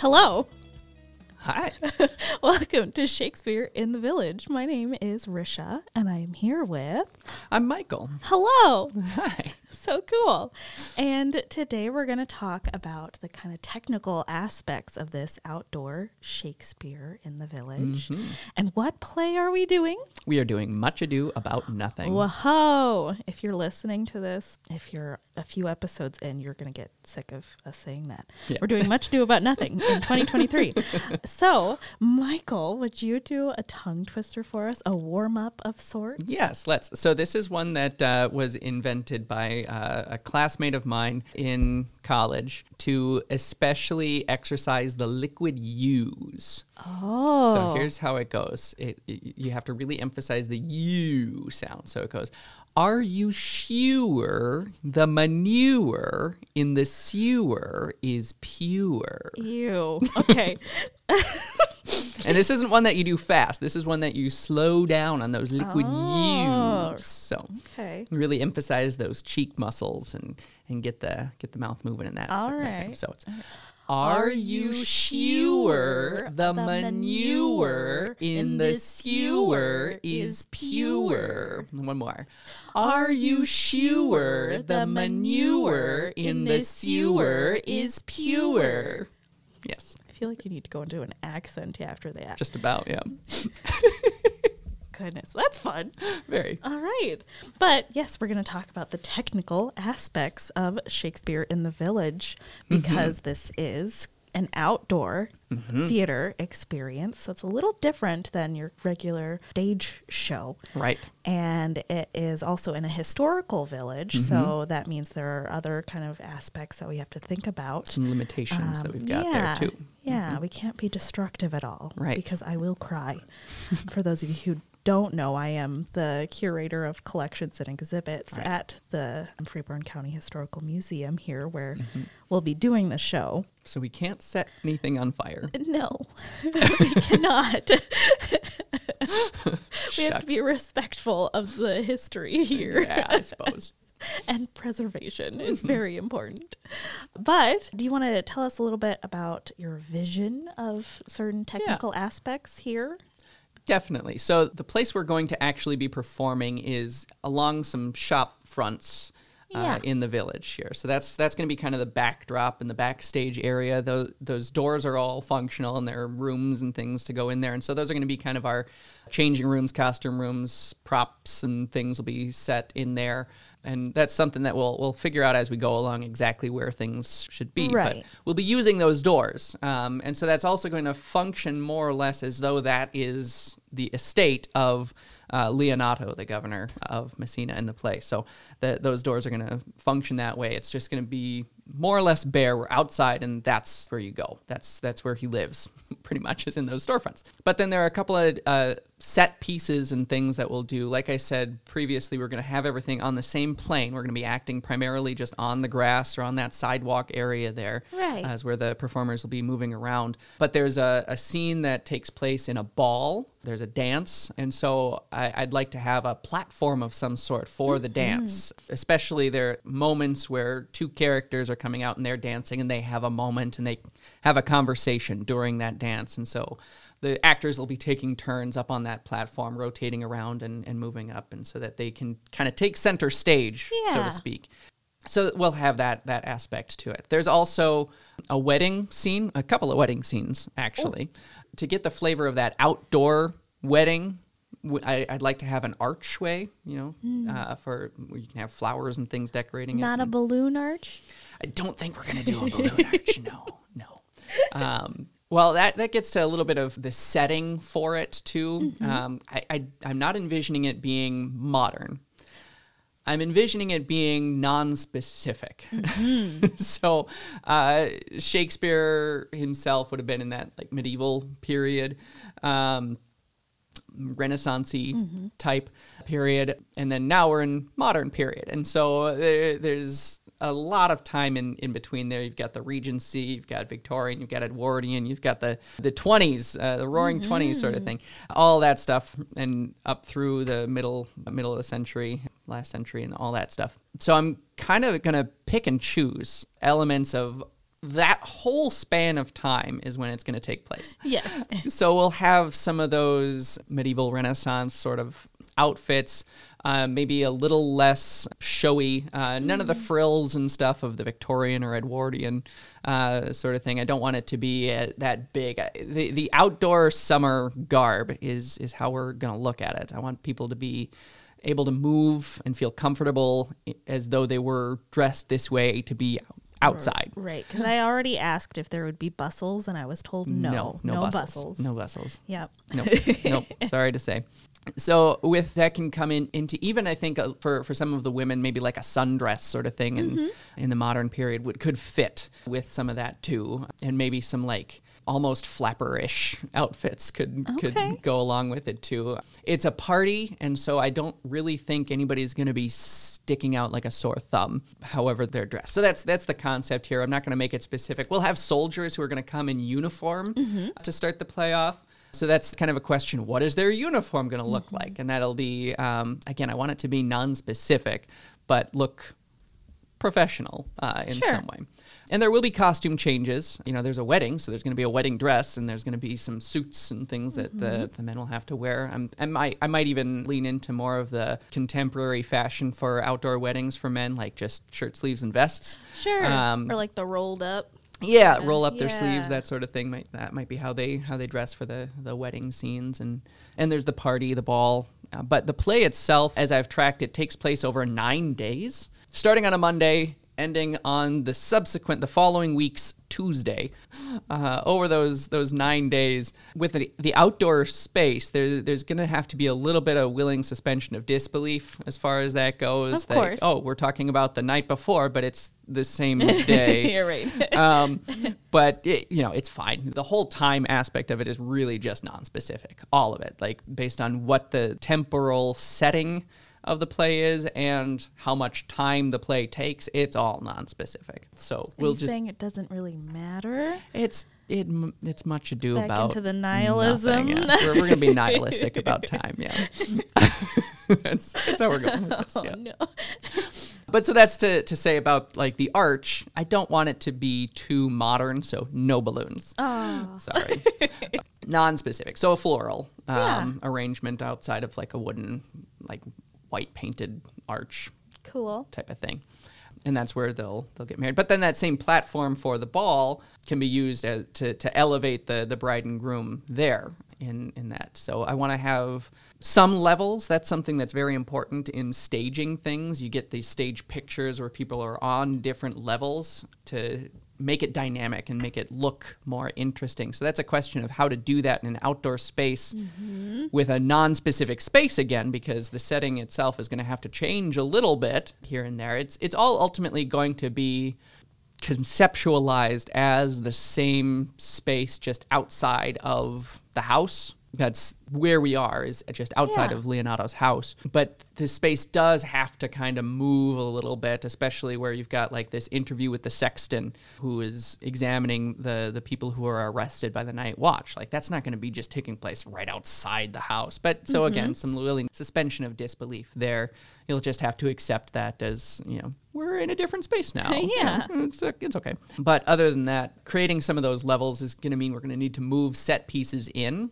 Hello. Hi. Welcome to Shakespeare in the Village. My name is Risha, and I am here with. I'm Michael. Hello. Hi. So cool. And today we're going to talk about the kind of technical aspects of this outdoor Shakespeare in the Village. Mm-hmm. And what play are we doing? We are doing Much Ado About Nothing. Whoa. If you're listening to this, if you're a few episodes in, you're going to get sick of us saying that. Yeah. We're doing Much Ado About Nothing in 2023. so, Michael, would you do a tongue twister for us? A warm up of sorts? Yes, let's. So, this is one that uh, was invented by uh, a classmate of mine in college to especially exercise the liquid U's. Oh. So, here's how it goes it, it- you have to really emphasize the U sound. So, it goes, Are you sure the manure in the sewer is pure? Ew. Okay. And this isn't one that you do fast. This is one that you slow down on those liquid Oh. U's. So okay. really emphasize those cheek muscles and and get the get the mouth moving in that. All that right. So it's are you sure the manure in the sewer is pure? One more. Are you sure the manure in the sewer is pure? Yes, I feel like you need to go into an accent after that. just about, yeah. Goodness, that's fun. Very. All right. But yes, we're going to talk about the technical aspects of Shakespeare in the Village mm-hmm. because this is an outdoor mm-hmm. theater experience. So it's a little different than your regular stage show. Right. And it is also in a historical village. So mm-hmm. that means there are other kind of aspects that we have to think about. Some limitations that Um, we've got um, yeah, there too. Yeah, we can't be destructive at all. Right. Because I will cry. For those of you who don't know, I am the curator of collections and exhibits Right. at the Freeborn County Historical Museum here, where Mm-hmm. we'll be doing the show. So we can't set anything on fire. No, we cannot. we have to be respectful of the history here. yeah, I suppose. and preservation Mm-hmm. is very important. But do you want to tell us a little bit about your vision of certain technical aspects here? Definitely. So the place we're going to actually be performing is along some shop fronts. Yeah. Uh, in the village here, so that's that's going to be kind of the backdrop and the backstage area. Those those doors are all functional, and there are rooms and things to go in there. And so those are going to be kind of our changing rooms, costume rooms, props and things will be set in there. And that's something that we'll we'll figure out as we go along exactly where things should be. Right. But we'll be using those doors. Um, and so that's also going to function more or less as though that is the estate of uh, Leonato, the governor of Messina in the play. So the, those doors are going to function that way. It's just going to be more or less bare. We're outside, and that's where you go. That's that's where he lives, pretty much, is in those storefronts. But then there are a couple of uh, set pieces and things that we'll do. Like I said previously, we're going to have everything on the same plane. We're going to be acting primarily just on the grass or on that sidewalk area there Right. as where the performers will be moving around. But there's a, a scene that takes place in a ball. There's a dance, and so I, I'd like to have a platform of some sort for the dance. Especially there are moments where two characters are coming out and they're dancing, and they have a moment and they have a conversation during that dance, and so the actors will be taking turns up on that platform, rotating around and, and moving up, and so that they can kind of take center stage, so to speak. So we'll have that that aspect to it. There's also a wedding scene, a couple of wedding scenes actually, to get the flavor of that outdoor wedding. I, would like to have an archway, you know, uh, for where you can have flowers and things decorating it. Not a balloon arch? I don't think we're gonna do a balloon arch. No, no. Um, well, that that gets to a little bit of the setting for it too. Um, I, I I'm not envisioning it being modern. I'm envisioning it being non-specific. so uh, Shakespeare himself would have been in that like medieval period. Um, Renaissancey type period, and then now we're in modern period, and so there, there's a lot of time in, in between there. You've got the Regency, you've got Victorian, you've got Edwardian, you've got the the twenties, uh, the Roaring 20s sort of thing, all that stuff, and up through the middle middle of the century, last century, and all that stuff. So I'm kind of gonna pick and choose elements of that whole span of time is when it's going to take place. Yes. so we'll have some of those medieval Renaissance sort of outfits, uh, maybe a little less showy. Uh, none of the frills and stuff of the Victorian or Edwardian uh, sort of thing. I don't want it to be uh, that big. The the outdoor summer garb is is how we're going to look at it. I want people to be able to move and feel comfortable as though they were dressed this way to be outside. Right. Because I already asked if there would be bustles, and I was told no. no, bustles. bustles. No bustles. Yep. Nope. nope. Sorry to say. So with that can come in into even I think uh, for for some of the women maybe like a sundress sort of thing in Mm-hmm. in the modern period would could fit with some of that too and maybe some like almost flapperish outfits could Okay. could go along with it too. It's a party and so I don't really think anybody's going to be sticking out like a sore thumb however they're dressed. So that's that's the concept here. I'm not going to make it specific. We'll have soldiers who are going to come in uniform to start the playoff. So that's kind of a question. What is their uniform going to look Mm-hmm. like? And that'll be, um, again, I want it to be non specific, but look professional uh, in Sure. some way. And there will be costume changes. You know, there's a wedding, so there's going to be a wedding dress, and there's going to be some suits and things that the, Mm-hmm. the men will have to wear. I'm, I might I might even lean into more of the contemporary fashion for outdoor weddings for men, like just shirt sleeves and vests. Sure. Um, or like the rolled up. Yeah, roll up their sleeves, that sort of thing. Might, that might be how they how they dress for the the wedding scenes, and and there's the party, the ball. Uh, but the play itself, as I've tracked it, takes place over nine days, starting on a Monday, ending on the subsequent, the following week's Tuesday. Uh, over those those nine days, with the, the outdoor space, there, there's going to have to be a little bit of willing suspension of disbelief as far as that goes. Of that, course. Oh, we're talking about the night before, but it's the same day You're right. um, but it, you know, it's fine. The whole time aspect of it is really just non-specific. All of it, like based on what the temporal setting of the play is and how much time the play takes. It's all non-specific. So we'll just. saying it doesn't really matter. It's it. It's much ado Back about into the nihilism. nothing, yeah. We're, we're gonna be nihilistic about time. Yeah, that's, that's how we're going with this. Oh Yeah. no. But so that's to, to say about like the arch. I don't want it to be too modern, so no balloons. Oh. Sorry. Non-specific. So a floral um, Yeah. arrangement outside of like a wooden, like white painted arch Cool. type of thing. And that's where they'll they'll get married. But then that same platform for the ball can be used as, to to elevate the the bride and groom there in in that. So I want to have some levels. That's something that's very important in staging things. You get these stage pictures where people are on different levels to make it dynamic and make it look more interesting. So that's a question of how to do that in an outdoor space mm-hmm. with a non-specific space again because the setting itself is going to have to change a little bit here and there. It's it's all ultimately going to be conceptualized as the same space just outside of the house. That's where we are is just outside Yeah. of Leonato's house. But the space does have to kind of move a little bit, especially where you've got like this interview with the sexton who is examining the the people who are arrested by the night watch. Like that's not going to be just taking place right outside the house. But so mm-hmm. again, some willing suspension of disbelief there. You'll just have to accept that as, you know, we're in a different space now. Yeah. it's, it's okay. But other than that, creating some of those levels is going to mean we're going to need to move set pieces in.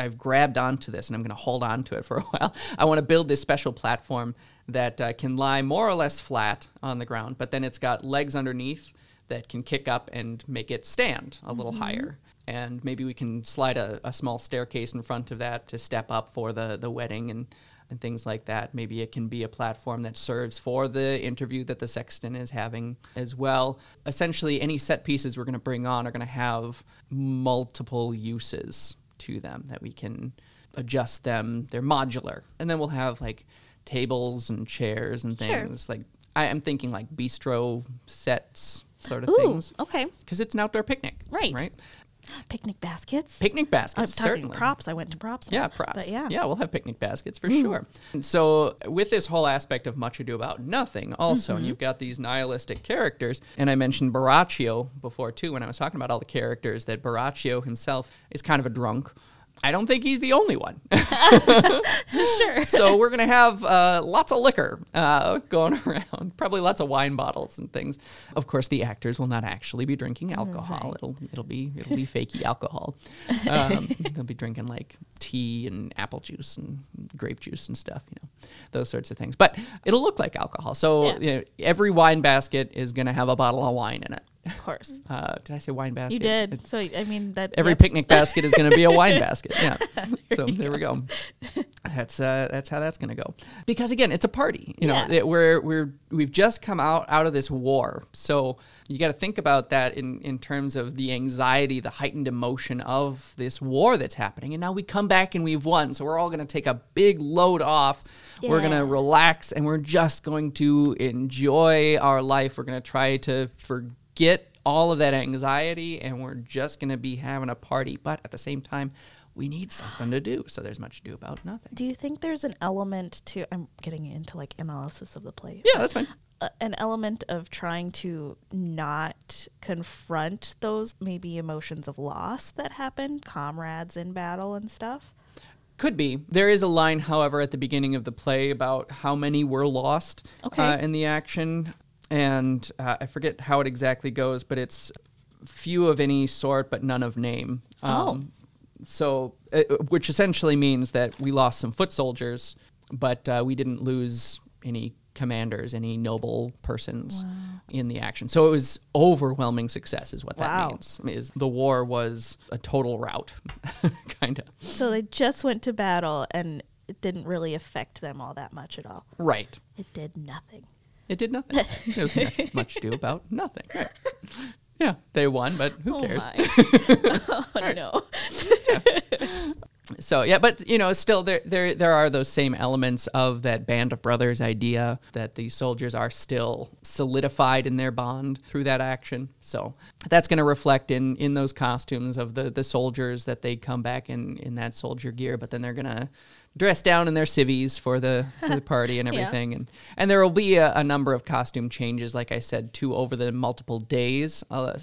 I've grabbed onto this and I'm going to hold on to it for a while. I want to build this special platform that uh, can lie more or less flat on the ground, but then it's got legs underneath that can kick up and make it stand a little higher. And maybe we can slide a, a small staircase in front of that to step up for the, the wedding and, and things like that. Maybe it can be a platform that serves for the interview that the sexton is having as well. Essentially, any set pieces we're going to bring on are going to have multiple uses to them that we can adjust them. They're modular. And then we'll have like tables and chairs and Sure. things. Like I am thinking like bistro sets sort of Ooh. things. Okay. Because it's an outdoor picnic. Right. Right? Picnic baskets. Picnic I'm baskets. talking certainly. props. I went to props. Yeah, props. But yeah. yeah, we'll have picnic baskets for sure. And so, with this whole aspect of Much Ado About Nothing, also, Mm-hmm. and you've got these nihilistic characters, and I mentioned Borachio before too when I was talking about all the characters. That Borachio himself is kind of a drunk. I don't think he's the only one. sure. so we're gonna have uh, lots of liquor uh, going around, probably lots of wine bottles and things. Of course, the actors will not actually be drinking alcohol. Right. It'll it'll be it'll be fakey alcohol. Um, they'll be drinking like tea and apple juice and grape juice and stuff, you know, those sorts of things. But it'll look like alcohol. So Yeah. you know, every wine basket is gonna have a bottle of wine in it. Of course. Uh, did I say wine basket? You did. It's- So I mean that Every yep. picnic basket is going to be a wine basket. Yeah. so there we go. That's uh, that's how that's going to go. Because again, it's a party. You know, Yeah. it- we're we're we've just come out out of this war, so you got to think about that in in terms of the anxiety, the heightened emotion of this war that's happening, and now we come back and we've won. So we're all going to take a big load off. We're going to relax, and we're just going to enjoy our life. We're going to try to forget all of that anxiety and we're just going to be having a party. But at the same time, we need something to do. So there's much to do about nothing. Do you think there's an element to I'm getting into like analysis of the play. Yeah, that's fine. a- an element of trying to not confront those maybe emotions of loss that happen, comrades in battle and stuff. Could be. There is a line, however, at the beginning of the play about how many were lost Okay. uh, in the action. And uh, I forget how it exactly goes, but it's few of any sort, but none of name. Oh. So, uh, which essentially means that we lost some foot soldiers, but uh, we didn't lose any commanders, any noble persons in the action. So it was overwhelming success, is what that Wow. means. Is the war was a total rout, kind of. So they just went to battle and it didn't really affect them all that much at all. Right. It did nothing. It did nothing. There was much, much to do about nothing. Right. Yeah, they won, but who oh cares? oh no. So yeah, but you know, still there there there are those same elements of that band of brothers idea that the soldiers are still solidified in their bond through that action. So that's going to reflect in in those costumes of the the soldiers that they come back in in that soldier gear, but then they're going to dress down in their civvies for the for the party and Yeah. everything and and there will be a, a number of costume changes like I said too over the multiple days. Uh,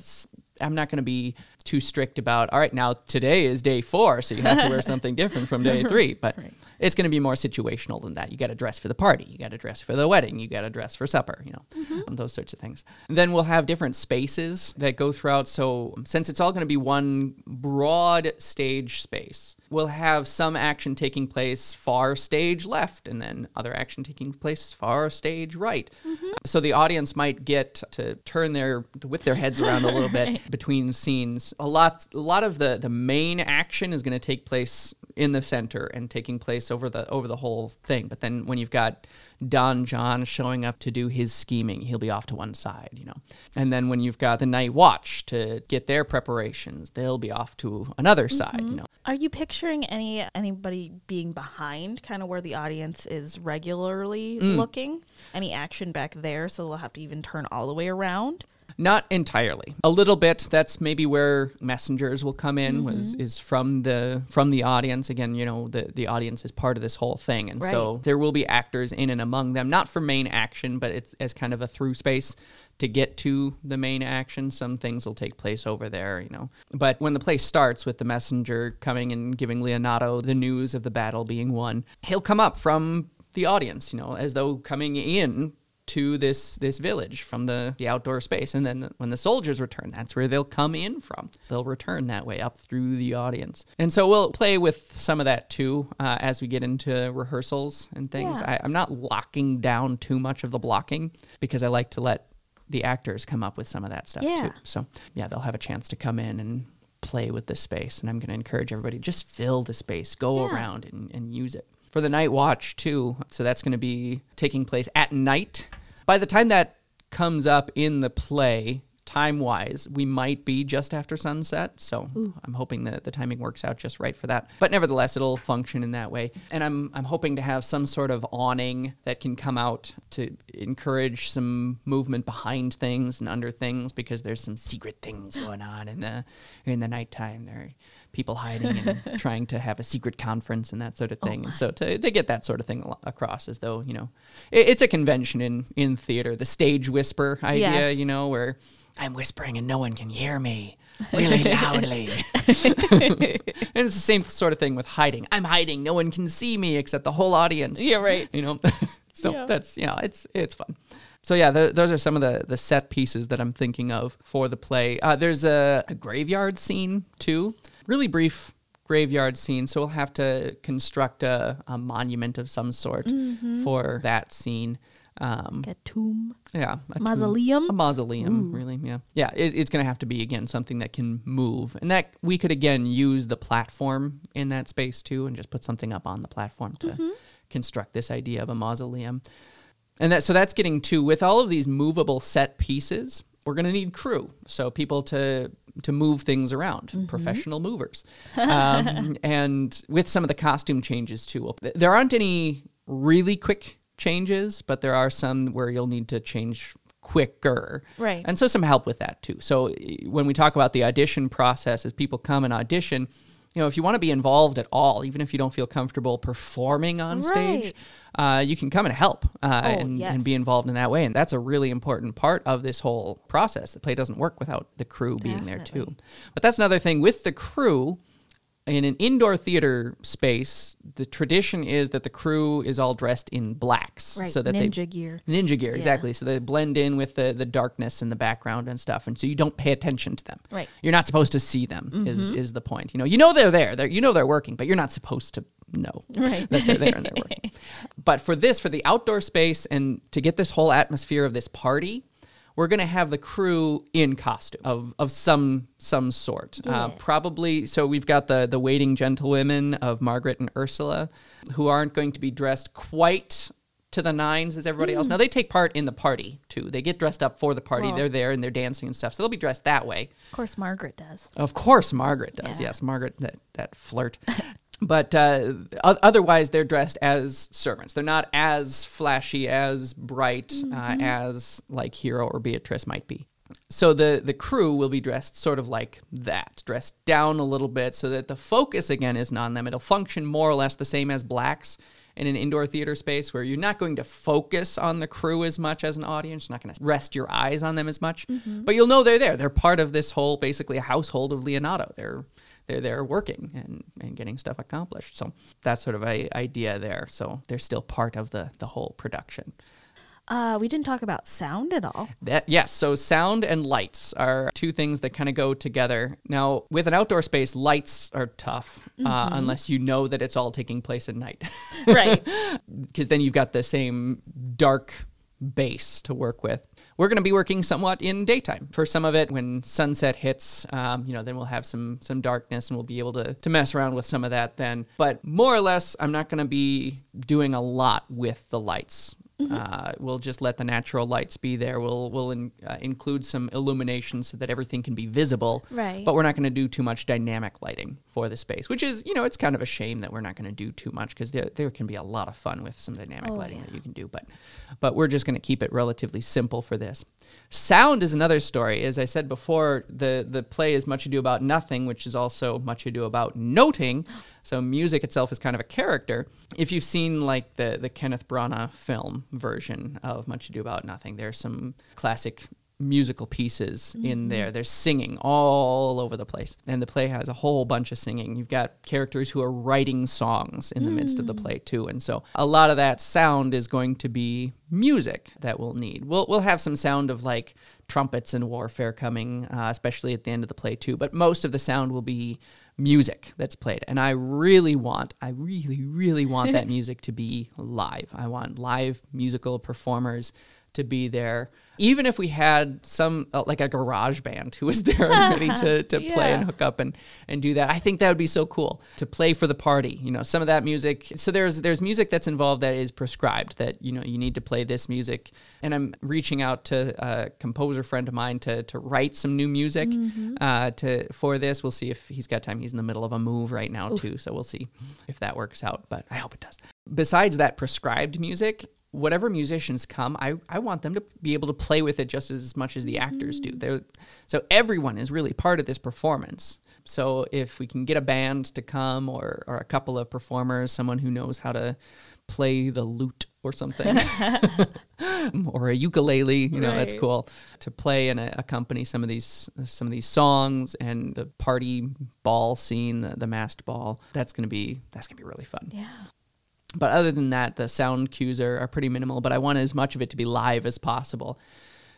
I'm not going to be too strict about, all right, now today is day four, so you have to wear something different from day three. But Right. it's going to be more situational than that. You got to dress for the party, you got to dress for the wedding, you got to dress for supper, you know, um, those sorts of things. then we'll have different spaces that go throughout. So since it's all going to be one broad stage space, we'll have some action taking place far stage left and then other action taking place far stage right. Mm-hmm. So the audience might get to turn their to whip their heads around a little bit between scenes. A lot a lot of the the main action is going to take place in the center and taking place over the over the whole thing. But then when you've got Don John showing up to do his scheming, he'll be off to one side, you know. And then when you've got the night watch to get their preparations, they'll be off to another side, you know. Are you picturing any anybody being behind kind of where the audience is regularly Mm. looking? Any action back there so they'll have to even turn all the way around? Not entirely. A little bit. That's maybe where messengers will come in. Was mm-hmm. is from the from the audience. Again, you know, the the audience is part of this whole thing, and so there will be actors in and among them, not for main action, but it's as kind of a through space to get to the main action. Some things will take place over there, you know. But when the play starts with the messenger coming and giving Leonato the news of the battle being won, he'll come up from the audience, you know, as though coming in to this this village from the, the outdoor space. And then when the soldiers return that's where they'll come in from. They'll return that way up through the audience. And so we'll play with some of that too uh, as we get into rehearsals and things. Yeah. I, i'm not locking down too much of the blocking because i like to let the actors come up with some of that stuff Yeah. too. So yeah they'll have a chance to come in and play with the space. And i'm going to encourage everybody just fill the space. Go Yeah. around and, and use it. For the night watch too so that's going to be taking place at night by the time that comes up in the play time wise we might be just after sunset. So i'm hoping that the timing works out just right for that. But nevertheless it'll function in that way. And i'm i'm hoping to have some sort of awning that can come out to encourage some movement behind things and under things because there's some secret things going on in the in the nighttime. There are people hiding and trying to have a secret conference and that sort of oh thing. And so to, to get that sort of thing across as though you know it, it's a convention in in theater. The stage whisper idea Yes. you know where i'm whispering and no one can hear me really loudly. and it's the same sort of thing with hiding. I'm hiding. No one can see me except the whole audience. Yeah, right. You know, so Yeah. that's you know, it's it's fun. So yeah, th those are some of the the set pieces that I'm thinking of for the play. Uh, there's a, a graveyard scene too, really brief graveyard scene. So we'll have to construct a, a monument of some sort for that scene. Um, A tomb. yeah, a tomb- Mausoleum? a mausoleum, really. Yeah, yeah. It, it's going to have to be again something that can move, and that we could again use the platform in that space too, and just put something up on the platform to Mm-hmm. construct this idea of a mausoleum. And that so that's getting to with all of these movable set pieces, we're going to need crew, so people to to move things around, Mm-hmm. professional movers, um, and with some of the costume changes too. There aren't any really quick changes, but there are some where you'll need to change quicker. Right. And so some help with that too. So eh, when we talk about the audition process, as people come and audition, you know, if you want to be involved at all, even if you don't feel comfortable performing on stage, uh, you can come and help uh, Oh, and, yes. and be involved in that way. And that's a really important part of this whole process. The play doesn't work without the crew being there too. But that's another thing with the crew. In an indoor theater space, the tradition is that the crew is all dressed in blacks, Right. so that they Ninja gear. Ninja gear, Yeah. exactly. So they blend in with the, the darkness in the background and stuff, and so you don't pay attention to them. Right. Mm-hmm. You're not supposed to see them. Is is the point? You know, you know they're there. They're, you know they're working, but you're not supposed to know Right. that they're there and they're working. But for this, for the outdoor space, and to get this whole atmosphere of this party. We're gonna have the crew in costume of, of some some sort. Uh, probably so we've got the the waiting gentlewomen of Margaret and Ursula, who aren't going to be dressed quite to the nines as everybody else. Now they take part in the party too. They get dressed up for the party. Well- they're there and they're dancing and stuff. So they'll be dressed that way. Of course, Margaret does. Of course, Margaret does. Yeah. Yes, Margaret, that, that flirt. but uh, otherwise, they're dressed as servants. They're not as flashy, as bright, uh, as like Hero or Beatrice might be. So the the crew will be dressed sort of like that, dressed down a little bit, so that the focus again isn't on them. It'll function more or less the same as blacks in an indoor theater space, where you're not going to focus on the crew as much as an audience. You're not going to rest your eyes on them as much, but you'll know they're there. They're part of this whole, basically, a household of Leonato. They're they're there working and, and getting stuff accomplished. So that's sort of a idea there. So they're still part of the the whole production. Uh, we didn't talk about sound at all. That yes, so sound and lights are two things that kind of go together. Now, with an outdoor space, lights are tough uh, unless you know that it's all taking place at night, Right. because then you've got the same dark base to work with. We're going to be working somewhat in daytime for some of it. When sunset hits, um, you know, then we'll have some some darkness, and we'll be able to to mess around with some of that then. But more or less, I'm not going to be doing a lot with the lights. Uh, we'll just let the natural lights be there. We'll we'll in, uh, include some illumination so that everything can be visible. Right. But we're not going to do too much dynamic lighting for the space, which is you know it's kind of a shame that we're not going to do too much because there there can be a lot of fun with some dynamic Oh, lighting yeah. that you can do. But but we're just going to keep it relatively simple for this. Sound is another story. As I said before, the the play is Much Ado About Nothing, which is also Much Ado About Noting. So music itself is kind of a character. If you've seen like the the Kenneth Branagh film version of Much Ado About Nothing, there's some classic musical pieces in there. There's singing all over the place. And the play has a whole bunch of singing. You've got characters who are writing songs in the midst of the play too. And so a lot of that sound is going to be music that we'll need. We'll we'll have some sound of like trumpets and warfare coming, uh, especially at the end of the play too. But most of the sound will be music that's played. And I really want, I really, really want that music to be live. I want live musical performers to be there. Even if we had some, uh, like a garage band who was there ready to, to play and hook up and, and do that. I think that would be so cool to play for the party. You know, some of that music. So there's there's music that's involved that is prescribed that you know you need to play this music. And I'm reaching out to a composer friend of mine to to write some new music uh, to for this. We'll see if he's got time. He's in the middle of a move right now too, so we'll see if that works out. But I hope it does. Besides that prescribed music. Whatever musicians come, I, I want them to be able to play with it just as much as the actors do. They're, so everyone is really part of this performance. So if we can get a band to come or, or a couple of performers, someone who knows how to play the lute or something, or a ukulele. You know, that's cool to play and uh, accompany some of these some of these songs and the party ball scene, the, the masked ball. That's gonna be that's gonna be really fun. Yeah. But other than that, the sound cues are, are pretty minimal. But I want as much of it to be live as possible.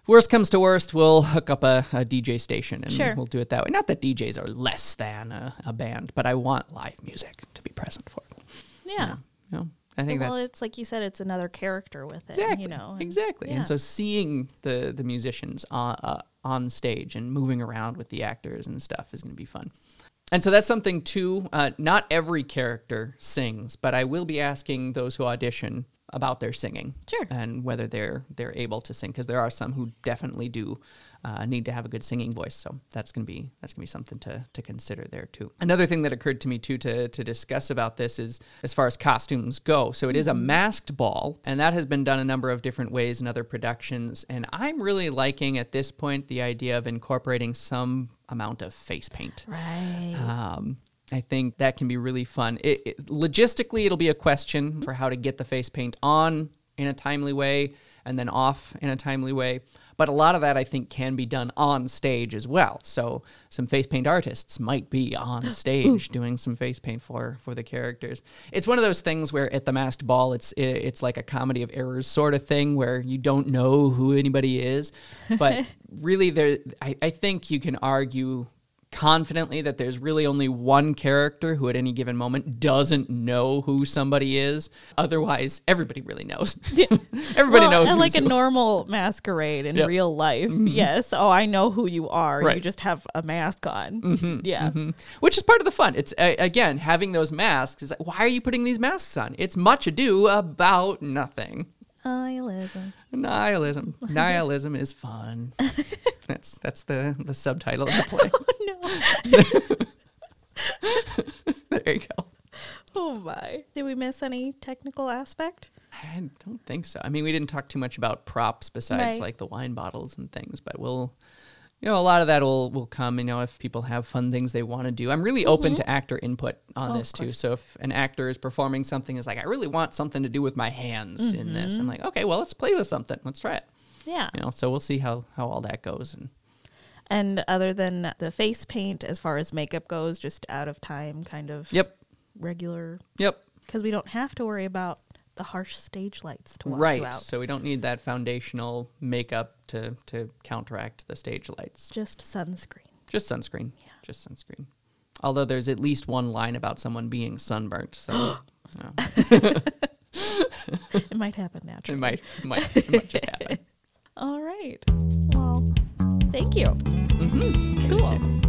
Worst comes to worst, we'll hook up a, a DJ station and Sure. we'll do it that way. Not that DJs are less than a, a band, but I want live music to be present for it. Yeah. You know, I think well, it's like you said, it's another character with it. exactly You know. and- exactly. yeah. And so seeing the the musicians on uh, on stage and moving around with the actors and stuff is going to be fun. And so that's something too. Uh, not every character sings, but I will be asking those who audition about their singing, Sure. and whether they're they're able to sing because there are some who definitely do uh, need to have a good singing voice. So that's gonna be that's gonna be something to to consider there too. Another thing that occurred to me too to to discuss about this is as far as costumes go. So it is a masked ball, and that has been done a number of different ways in other productions. And I'm really liking at this point the idea of incorporating some amount of face paint. Right. Um, I think that can be really fun. It, it, logistically, it'll be a question for how to get the face paint on in a timely way and then off in a timely way. But a lot of that, I think, can be done on stage as well. So some face paint artists might be on stage doing some face paint for for the characters. It's one of those things where at the masked ball, it's it, it's like a comedy of errors sort of thing where you don't know who anybody is, but really, there I, I think you can argue confidently that there's really only one character who at any given moment doesn't know who somebody is. Otherwise, everybody really knows. everybody well, knows and like a who. normal masquerade in Yep. real life. Yes. Oh, I know who you are. You just have a mask on. yeah. Mhm. Which is part of the fun. It's uh, again having those masks. Is like, why are you putting these masks on? It's much ado about nothing. Nihilism. Nihilism. Nihilism is fun. That's that's the the subtitle of the oh, play. Oh, no. there you go. Oh my. Did we miss any technical aspect? I don't think so. I mean, we didn't talk too much about props besides Right. like the wine bottles and things, but we'll, you know, a lot of that will will come. You know, if people have fun things they want to do, I'm really open to actor input on Mm-hmm. Oh, this too. So if an actor is performing something, is like, I really want something to do with my hands in this. Mm-hmm. I'm like, okay, well, let's play with something. Let's try it. Yeah. You know, so we'll see how how all that goes. And And other than the face paint, as far as makeup goes, just out of time, kind of yep, regular, yep, because we don't have to worry about the harsh stage lights to wash right. you out. So we don't need that foundational makeup to to counteract the stage lights. Just sunscreen. Just sunscreen. Yeah. Just sunscreen. Although there's at least one line about someone being sunburnt, so it might happen it naturally. might it might it might just happen. All right. Well, thank you. Mm-hmm. Cool.